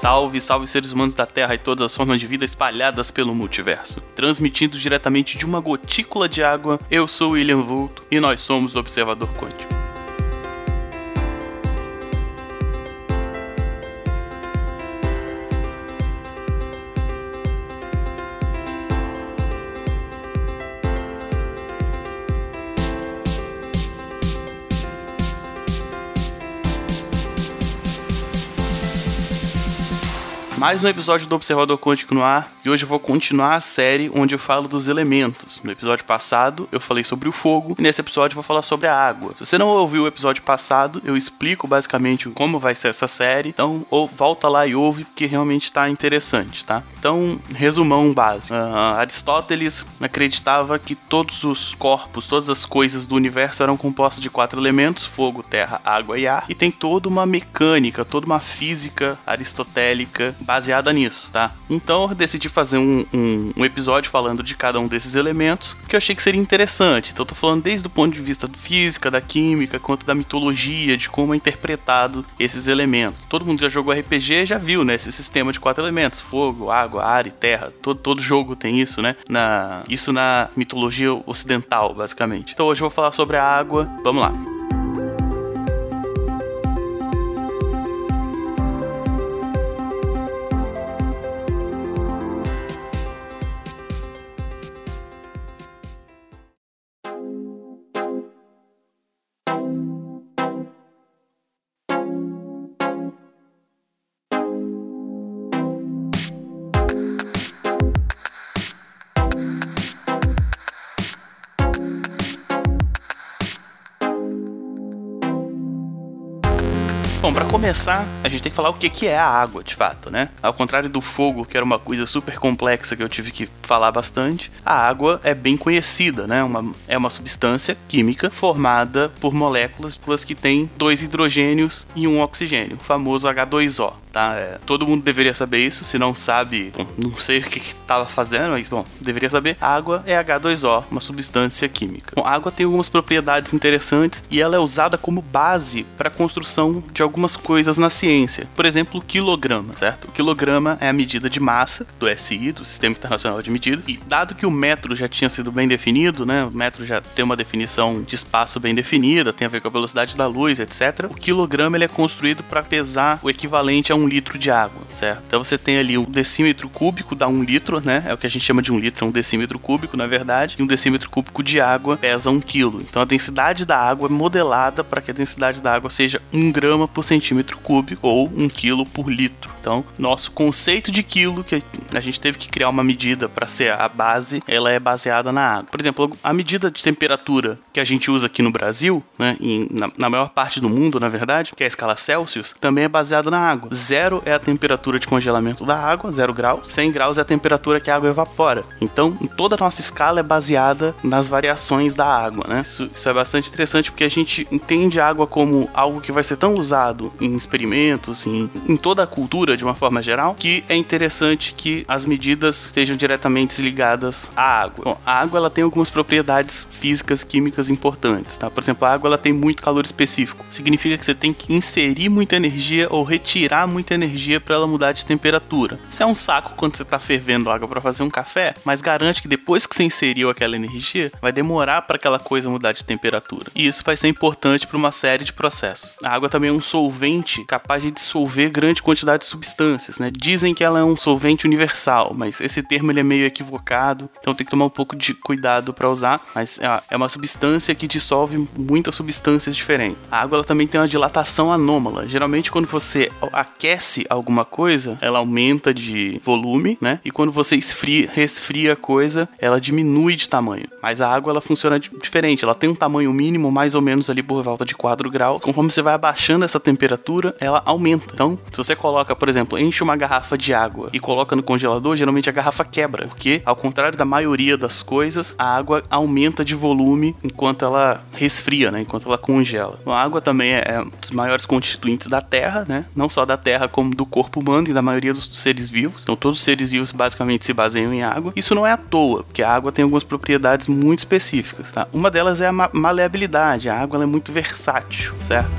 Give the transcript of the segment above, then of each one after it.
Salve, salve seres humanos da Terra e todas as formas de vida espalhadas pelo multiverso. Transmitindo diretamente de uma gotícula de água, eu sou William Vulto e nós somos o Observador Quântico. Mais um episódio do Observador Quântico no ar e hoje eu vou continuar a série onde eu falo dos elementos. No episódio passado eu falei sobre o fogo e nesse episódio eu vou falar sobre a água. Se você não ouviu o episódio passado, eu explico basicamente como vai ser essa série, então ou volta lá e ouve porque realmente está interessante, tá? Então, resumão básico. Uh, Aristóteles acreditava que todos os corpos, todas as coisas do universo eram compostos de quatro elementos: fogo, terra, água e ar, e tem toda uma mecânica, toda uma física aristotélica baseada nisso, tá? Então eu decidi fazer um, um, um, episódio falando de cada um desses elementos que eu achei que seria interessante. Então eu tô falando desde o ponto de vista física, da química, quanto da mitologia, de como é interpretado esses elementos. Todo mundo já jogou RPG já viu, né? Esse sistema de quatro elementos: fogo, água, ar e terra. Todo, todo jogo tem isso, né? Na, isso na mitologia ocidental, basicamente. Então hoje eu vou falar sobre a água. Vamos lá. Para começar, a gente tem que falar o que, que é a água, de fato, né? Ao contrário do fogo, que era uma coisa super complexa que eu tive que falar bastante, a água é bem conhecida, né? Uma, é uma substância química formada por moléculas que têm dois hidrogênios e um oxigênio, o famoso H2O tá? É, todo mundo deveria saber isso, se não sabe, bom, não sei o que estava fazendo, mas bom, deveria saber. água é H2O, uma substância química. Bom, a água tem algumas propriedades interessantes e ela é usada como base para a construção de algumas coisas na ciência. Por exemplo, o quilograma, certo? O quilograma é a medida de massa do SI, do Sistema Internacional de Medidas, e dado que o metro já tinha sido bem definido, né? O metro já tem uma definição de espaço bem definida, tem a ver com a velocidade da luz, etc. O quilograma ele é construído para pesar o equivalente a um litro de água, certo? Então você tem ali um decímetro cúbico dá um litro, né? É o que a gente chama de um litro, é um decímetro cúbico, na verdade. E um decímetro cúbico de água pesa um quilo. Então a densidade da água é modelada para que a densidade da água seja um grama por centímetro cúbico ou um quilo por litro. Então, nosso conceito de quilo, que a gente teve que criar uma medida para ser a base, ela é baseada na água. Por exemplo, a medida de temperatura que a gente usa aqui no Brasil, né, em, na, na maior parte do mundo, na verdade, que é a escala Celsius, também é baseada na água. Zero é a temperatura de congelamento da água, zero graus. 100 graus é a temperatura que a água evapora. Então, toda a nossa escala é baseada nas variações da água, né? Isso, isso é bastante interessante porque a gente entende a água como algo que vai ser tão usado em experimentos, em, em toda a cultura de uma forma geral, que é interessante que as medidas estejam diretamente ligadas à água. Bom, a água ela tem algumas propriedades físicas, químicas importantes, tá? Por exemplo, a água ela tem muito calor específico. Significa que você tem que inserir muita energia ou retirar muita energia para ela mudar de temperatura. Isso é um saco quando você está fervendo água para fazer um café, mas garante que depois que você inseriu aquela energia, vai demorar para aquela coisa mudar de temperatura. E isso vai ser importante para uma série de processos. A água também é um solvente capaz de dissolver grande quantidade de substâncias, né? Dizem que ela é um solvente universal, mas esse termo ele é meio equivocado, então tem que tomar um pouco de cuidado para usar. Mas é, é uma substância que dissolve muitas substâncias diferentes. A água ela também tem uma dilatação anômala. Geralmente quando você aquece alguma coisa, ela aumenta de volume, né? E quando você esfria, resfria a coisa, ela diminui de tamanho. Mas a água ela funciona diferente, ela tem um tamanho mínimo mais ou menos ali por volta de 4 graus. Conforme você vai abaixando essa temperatura, ela aumenta. Então, se você coloca, por exemplo, enche uma garrafa de água e coloca no congelador, geralmente a garrafa quebra, porque ao contrário da maioria das coisas, a água aumenta de volume enquanto ela resfria, né? Enquanto ela congela. A água também é um dos maiores constituintes da Terra, né? Não só da Terra como do corpo humano e da maioria dos seres vivos. Então todos os seres vivos basicamente se baseiam em água. Isso não é à toa, porque a água tem algumas propriedades muito específicas, tá? Uma delas é a maleabilidade. A água é muito versátil, certo?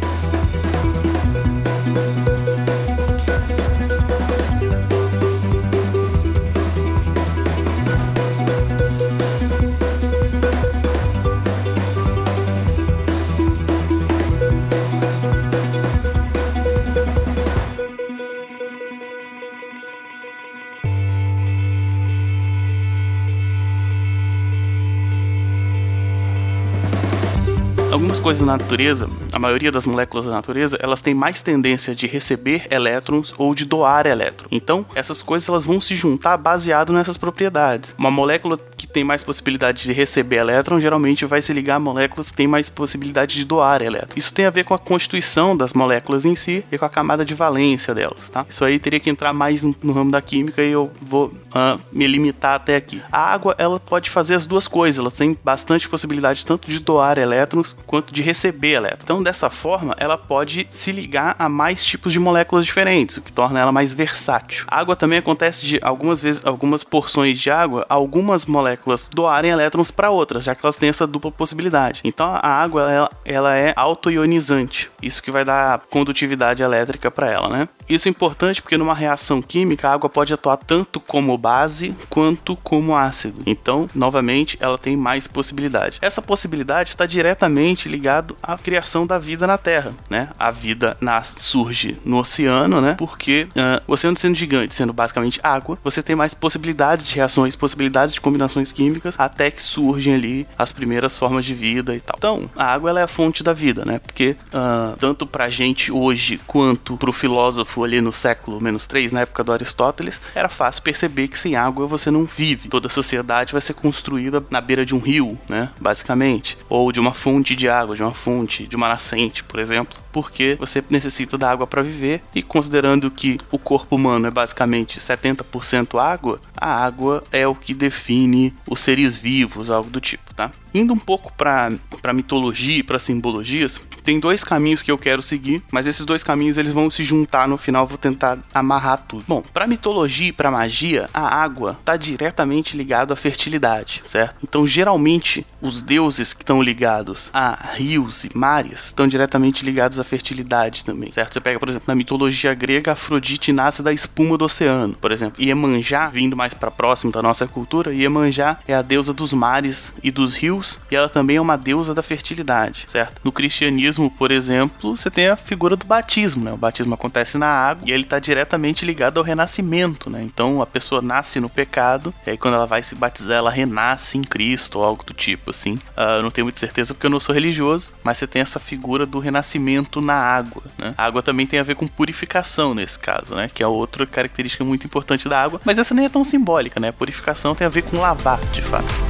Coisas na natureza, a maioria das moléculas da natureza, elas têm mais tendência de receber elétrons ou de doar elétrons. Então, essas coisas elas vão se juntar baseado nessas propriedades. Uma molécula tem mais possibilidade de receber elétron geralmente vai se ligar a moléculas que têm mais possibilidade de doar elétron. Isso tem a ver com a constituição das moléculas em si e com a camada de valência delas, tá? Isso aí teria que entrar mais no ramo da química e eu vou uh, me limitar até aqui. A água, ela pode fazer as duas coisas, ela tem bastante possibilidade tanto de doar elétrons quanto de receber elétrons. Então, dessa forma, ela pode se ligar a mais tipos de moléculas diferentes, o que torna ela mais versátil. A água também acontece de algumas vezes, algumas porções de água, algumas moléculas doarem elétrons para outras, já que elas têm essa dupla possibilidade. Então, a água, ela, ela é autoionizante, isso que vai dar condutividade elétrica para ela, né? Isso é importante porque numa reação química, a água pode atuar tanto como base quanto como ácido. Então, novamente, ela tem mais possibilidade. Essa possibilidade está diretamente ligado à criação da vida na Terra, né? A vida surge no oceano, né? Porque uh, o oceano sendo gigante, sendo basicamente água, você tem mais possibilidades de reações, possibilidades de combinações químicas, até que surgem ali as primeiras formas de vida e tal. Então, a água ela é a fonte da vida, né? Porque uh, tanto pra gente hoje quanto pro filósofo ali no século menos 3, na época do Aristóteles, era fácil perceber que sem água você não vive. Toda a sociedade vai ser construída na beira de um rio, né? Basicamente. Ou de uma fonte de água, de uma fonte, de uma nascente, por exemplo porque você necessita da água para viver e considerando que o corpo humano é basicamente 70% água, a água é o que define os seres vivos, algo do tipo, tá? Indo um pouco para para mitologia e para simbologias, tem dois caminhos que eu quero seguir, mas esses dois caminhos eles vão se juntar no final, vou tentar amarrar tudo. Bom, para mitologia e para magia, a água está diretamente ligada à fertilidade, certo? Então, geralmente, os deuses que estão ligados a rios e mares estão diretamente ligados à fertilidade também, certo? Você pega, por exemplo, na mitologia grega, Afrodite nasce da espuma do oceano, por exemplo. Iemanjá, vindo mais para próximo da nossa cultura, Iemanjá é a deusa dos mares e dos rios, e ela também é uma deusa da fertilidade, certo? No cristianismo, por exemplo, você tem a figura do batismo, né? O batismo acontece na água e ele está diretamente ligado ao renascimento, né? Então a pessoa nasce no pecado, e aí quando ela vai se batizar, ela renasce em Cristo ou algo do tipo, assim. Uh, não tenho muita certeza porque eu não sou religioso, mas você tem essa figura do renascimento na água. Né? A água também tem a ver com purificação nesse caso, né? Que é outra característica muito importante da água. Mas essa nem é tão simbólica, né? A purificação tem a ver com lavar, de fato.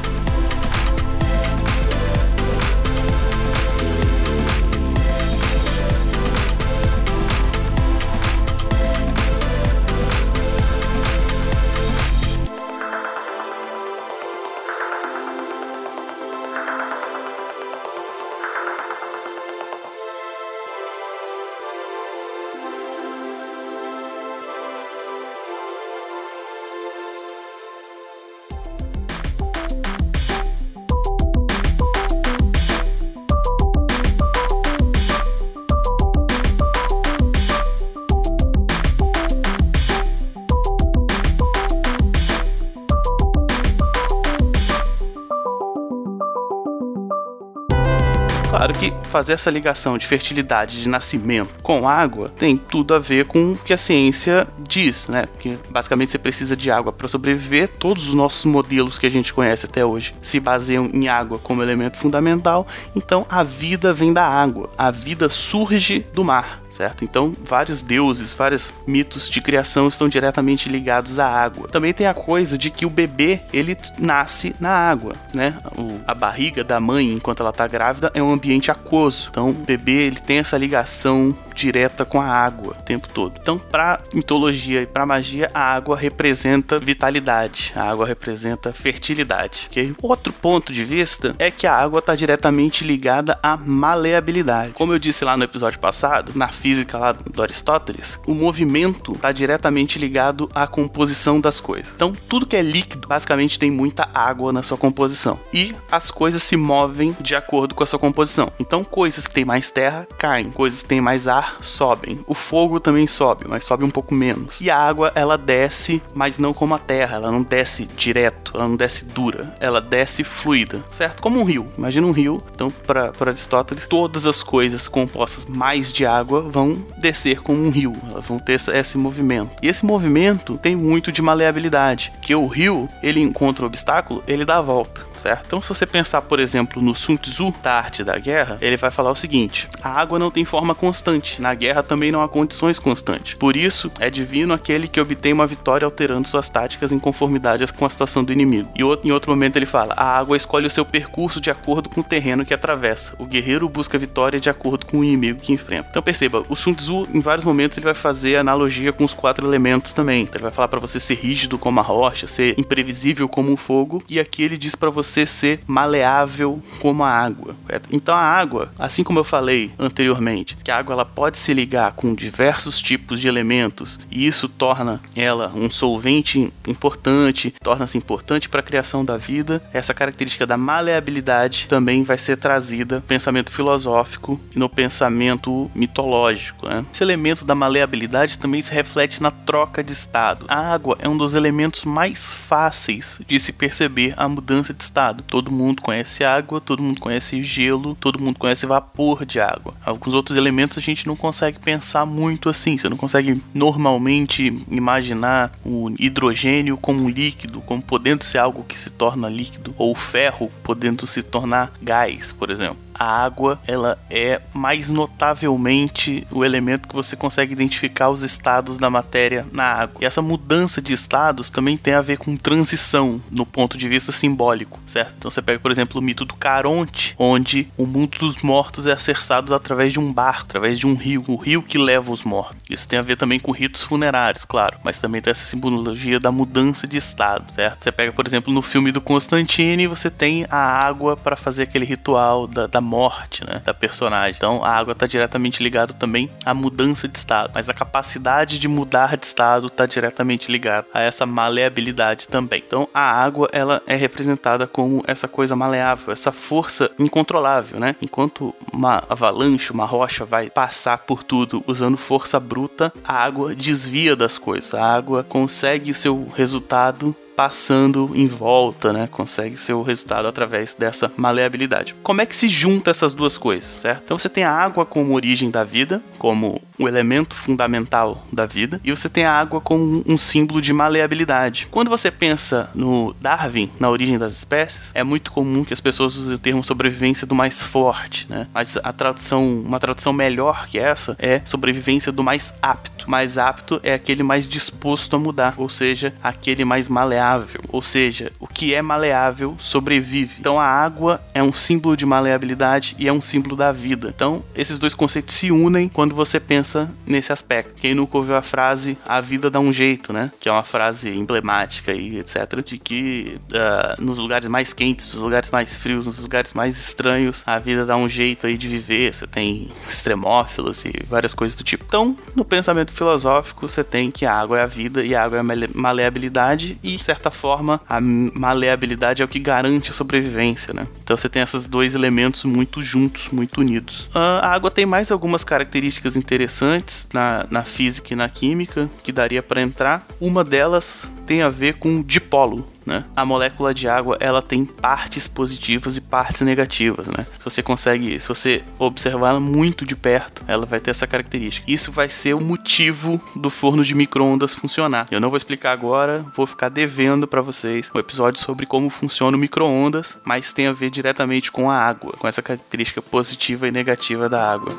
Que fazer essa ligação de fertilidade, de nascimento com água tem tudo a ver com o que a ciência diz, né? Porque basicamente você precisa de água para sobreviver. Todos os nossos modelos que a gente conhece até hoje se baseiam em água como elemento fundamental. Então a vida vem da água. A vida surge do mar certo? Então, vários deuses, vários mitos de criação estão diretamente ligados à água. Também tem a coisa de que o bebê, ele nasce na água, né? O, a barriga da mãe, enquanto ela tá grávida, é um ambiente aquoso. Então, o bebê, ele tem essa ligação direta com a água o tempo todo. Então, para mitologia e para magia, a água representa vitalidade, a água representa fertilidade. Okay? Outro ponto de vista é que a água está diretamente ligada à maleabilidade. Como eu disse lá no episódio passado, na física lá do Aristóteles, o movimento está diretamente ligado à composição das coisas. Então, tudo que é líquido basicamente tem muita água na sua composição e as coisas se movem de acordo com a sua composição. Então, coisas que têm mais terra caem, coisas que têm mais ar sobem. O fogo também sobe, mas sobe um pouco menos. E a água, ela desce, mas não como a terra. Ela não desce direto, ela não desce dura. Ela desce fluida, certo? Como um rio. Imagina um rio. Então, para Aristóteles, todas as coisas compostas mais de água vão descer como um rio. Elas vão ter esse movimento. E esse movimento tem muito de maleabilidade. Que o rio, ele encontra o obstáculo, ele dá a volta certo? Então, se você pensar, por exemplo, no Sun Tzu, da arte da guerra, ele vai falar o seguinte: a água não tem forma constante, na guerra também não há condições constantes. Por isso, é divino aquele que obtém uma vitória alterando suas táticas em conformidade com a situação do inimigo. E em outro momento ele fala: a água escolhe o seu percurso de acordo com o terreno que atravessa. O guerreiro busca vitória de acordo com o inimigo que enfrenta. Então perceba, o Sun Tzu, em vários momentos, ele vai fazer analogia com os quatro elementos também. Então, ele vai falar para você ser rígido como a rocha, ser imprevisível como um fogo, e aqui ele diz para você você ser maleável como a água. Correto? Então a água, assim como eu falei anteriormente, que a água ela pode se ligar com diversos tipos de elementos e isso torna ela um solvente importante, torna-se importante para a criação da vida. Essa característica da maleabilidade também vai ser trazida no pensamento filosófico e no pensamento mitológico. Né? Esse elemento da maleabilidade também se reflete na troca de estado. A água é um dos elementos mais fáceis de se perceber a mudança de estado estado. Todo mundo conhece água, todo mundo conhece gelo, todo mundo conhece vapor de água. Alguns outros elementos a gente não consegue pensar muito assim. Você não consegue normalmente imaginar o hidrogênio como líquido, como podendo ser algo que se torna líquido, ou o ferro podendo se tornar gás, por exemplo a água ela é mais notavelmente o elemento que você consegue identificar os estados da matéria na água. E essa mudança de estados também tem a ver com transição no ponto de vista simbólico, certo? Então você pega, por exemplo, o mito do Caronte, onde o mundo dos mortos é acessado através de um barco, através de um rio, o rio que leva os mortos. Isso tem a ver também com ritos funerários, claro, mas também tem essa simbologia da mudança de estado, certo? Você pega, por exemplo, no filme do Constantine, você tem a água para fazer aquele ritual da, da morte, né, da personagem. Então a água está diretamente ligada também à mudança de estado, mas a capacidade de mudar de estado está diretamente ligada a essa maleabilidade também. Então a água ela é representada como essa coisa maleável, essa força incontrolável, né? Enquanto uma avalanche, uma rocha vai passar por tudo usando força bruta, a água desvia das coisas. A água consegue seu resultado passando em volta, né? Consegue ser o resultado através dessa maleabilidade. Como é que se junta essas duas coisas, certo? Então você tem a água como origem da vida, como o elemento fundamental da vida, e você tem a água como um símbolo de maleabilidade. Quando você pensa no Darwin, na origem das espécies, é muito comum que as pessoas usem o termo sobrevivência do mais forte, né? Mas a tradução, uma tradução melhor que essa é sobrevivência do mais apto. Mais apto é aquele mais disposto a mudar, ou seja, aquele mais maleável maleável, ou seja, o que é maleável sobrevive. Então a água é um símbolo de maleabilidade e é um símbolo da vida. Então esses dois conceitos se unem quando você pensa nesse aspecto. Quem nunca ouviu a frase a vida dá um jeito, né? Que é uma frase emblemática e etc. De que uh, nos lugares mais quentes, nos lugares mais frios, nos lugares mais estranhos, a vida dá um jeito aí de viver. Você tem extremófilos e várias coisas do tipo. Então, no pensamento filosófico, você tem que a água é a vida e a água é a maleabilidade e forma, a maleabilidade é o que garante a sobrevivência, né? Então você tem esses dois elementos muito juntos, muito unidos. A água tem mais algumas características interessantes na, na física e na química que daria para entrar. Uma delas tem a ver com dipolo, né? A molécula de água, ela tem partes positivas e partes negativas, né? Se você consegue, se você observar ela muito de perto, ela vai ter essa característica. Isso vai ser o motivo do forno de micro-ondas funcionar. Eu não vou explicar agora, vou ficar devendo para vocês um episódio sobre como funciona o micro-ondas, mas tem a ver diretamente com a água, com essa característica positiva e negativa da água.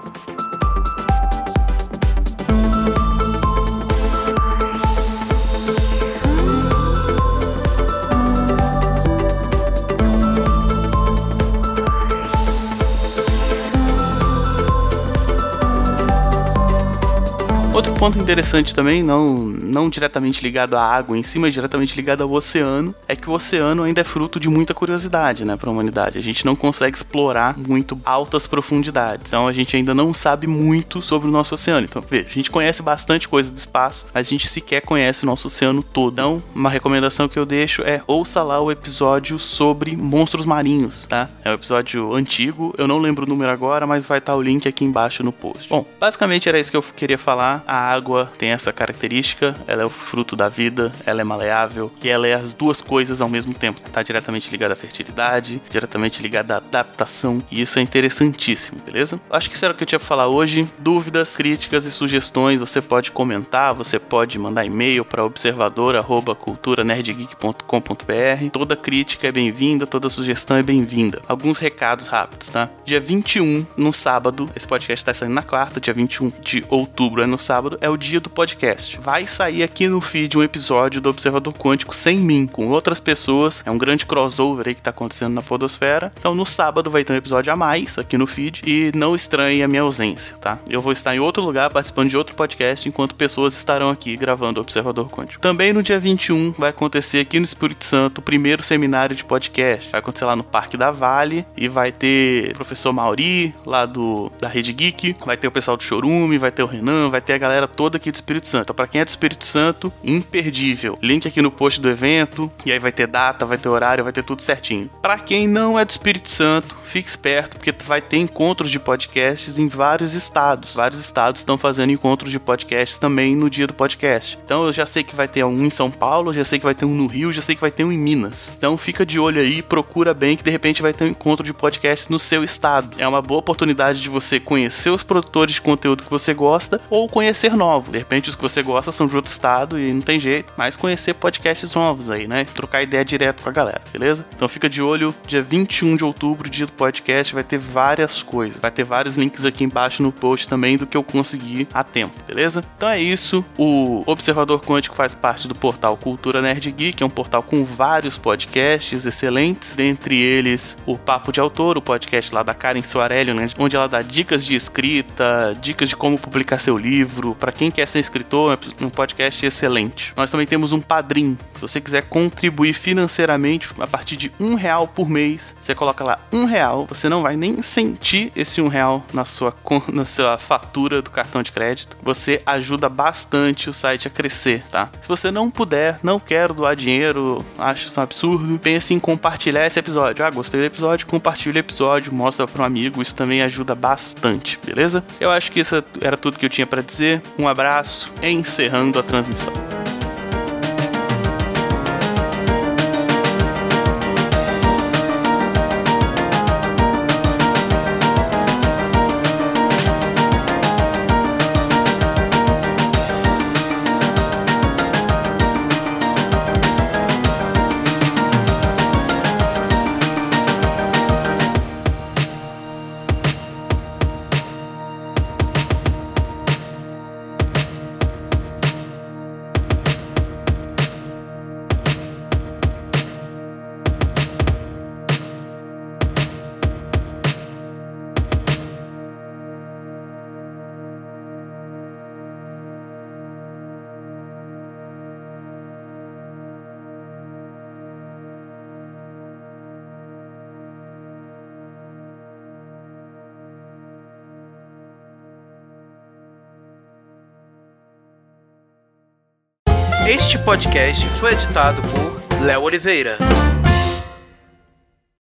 Ponto interessante também, não, não diretamente ligado à água em si, mas diretamente ligado ao oceano, é que o oceano ainda é fruto de muita curiosidade, né, para a humanidade. A gente não consegue explorar muito altas profundidades. Então a gente ainda não sabe muito sobre o nosso oceano. Então, veja, a gente conhece bastante coisa do espaço, mas a gente sequer conhece o nosso oceano todo. Então, uma recomendação que eu deixo é ouça lá o episódio sobre monstros marinhos, tá? É um episódio antigo, eu não lembro o número agora, mas vai estar o link aqui embaixo no post. Bom, basicamente era isso que eu queria falar. A água tem essa característica, ela é o fruto da vida, ela é maleável e ela é as duas coisas ao mesmo tempo. Está diretamente ligada à fertilidade, diretamente ligada à adaptação, e isso é interessantíssimo, beleza? Acho que isso era o que eu tinha pra falar hoje. Dúvidas, críticas e sugestões, você pode comentar, você pode mandar e-mail para observador@culturanerdgeek.com.br. Toda crítica é bem-vinda, toda sugestão é bem-vinda. Alguns recados rápidos, tá? Dia 21, no sábado, esse podcast está saindo na quarta, dia 21 de outubro é no sábado, é o dia do podcast. Vai sair aqui no feed um episódio do Observador Quântico sem mim, com outras pessoas. É um grande crossover aí que tá acontecendo na Podosfera. Então no sábado vai ter um episódio a mais aqui no feed e não estranhe a minha ausência, tá? Eu vou estar em outro lugar participando de outro podcast enquanto pessoas estarão aqui gravando o Observador Quântico. Também no dia 21 vai acontecer aqui no Espírito Santo o primeiro seminário de podcast. Vai acontecer lá no Parque da Vale e vai ter o professor Mauri lá do da Rede Geek, vai ter o pessoal do Chorume, vai ter o Renan, vai ter a galera toda aqui do Espírito Santo. Então, para quem é do Espírito Santo, imperdível. Link aqui no post do evento e aí vai ter data, vai ter horário, vai ter tudo certinho. Para quem não é do Espírito Santo, fique esperto porque vai ter encontros de podcasts em vários estados. Vários estados estão fazendo encontros de podcasts também no dia do podcast. Então eu já sei que vai ter um em São Paulo, já sei que vai ter um no Rio, já sei que vai ter um em Minas. Então fica de olho aí, procura bem que de repente vai ter um encontro de podcast no seu estado. É uma boa oportunidade de você conhecer os produtores de conteúdo que você gosta ou conhecer novos. De repente os que você gosta são de outro estado e não tem jeito, mas conhecer podcasts novos aí, né? Trocar ideia direto com a galera, beleza? Então fica de olho, dia 21 de outubro, dia do podcast, vai ter várias coisas. Vai ter vários links aqui embaixo no post também do que eu consegui a tempo, beleza? Então é isso. O Observador Quântico faz parte do portal Cultura Nerd Geek, é um portal com vários podcasts excelentes, dentre eles o Papo de Autor, o podcast lá da Karen Soarelli, né? onde ela dá dicas de escrita, dicas de como publicar seu livro. Para quem quer ser escritor, é um podcast excelente. Nós também temos um padrinho. Se você quiser contribuir financeiramente a partir de um real por mês, você coloca lá um real, você não vai nem sentir esse um real na sua, na sua fatura do cartão de crédito. Você ajuda bastante o site a crescer, tá? Se você não puder, não quer doar dinheiro, acho isso um absurdo, pense em compartilhar esse episódio. Ah, gostei do episódio, compartilha o episódio, mostra para um amigo, isso também ajuda bastante, beleza? Eu acho que isso era tudo que eu tinha para dizer. Um abraço, encerrando a transmissão. Este podcast foi editado por Léo Oliveira.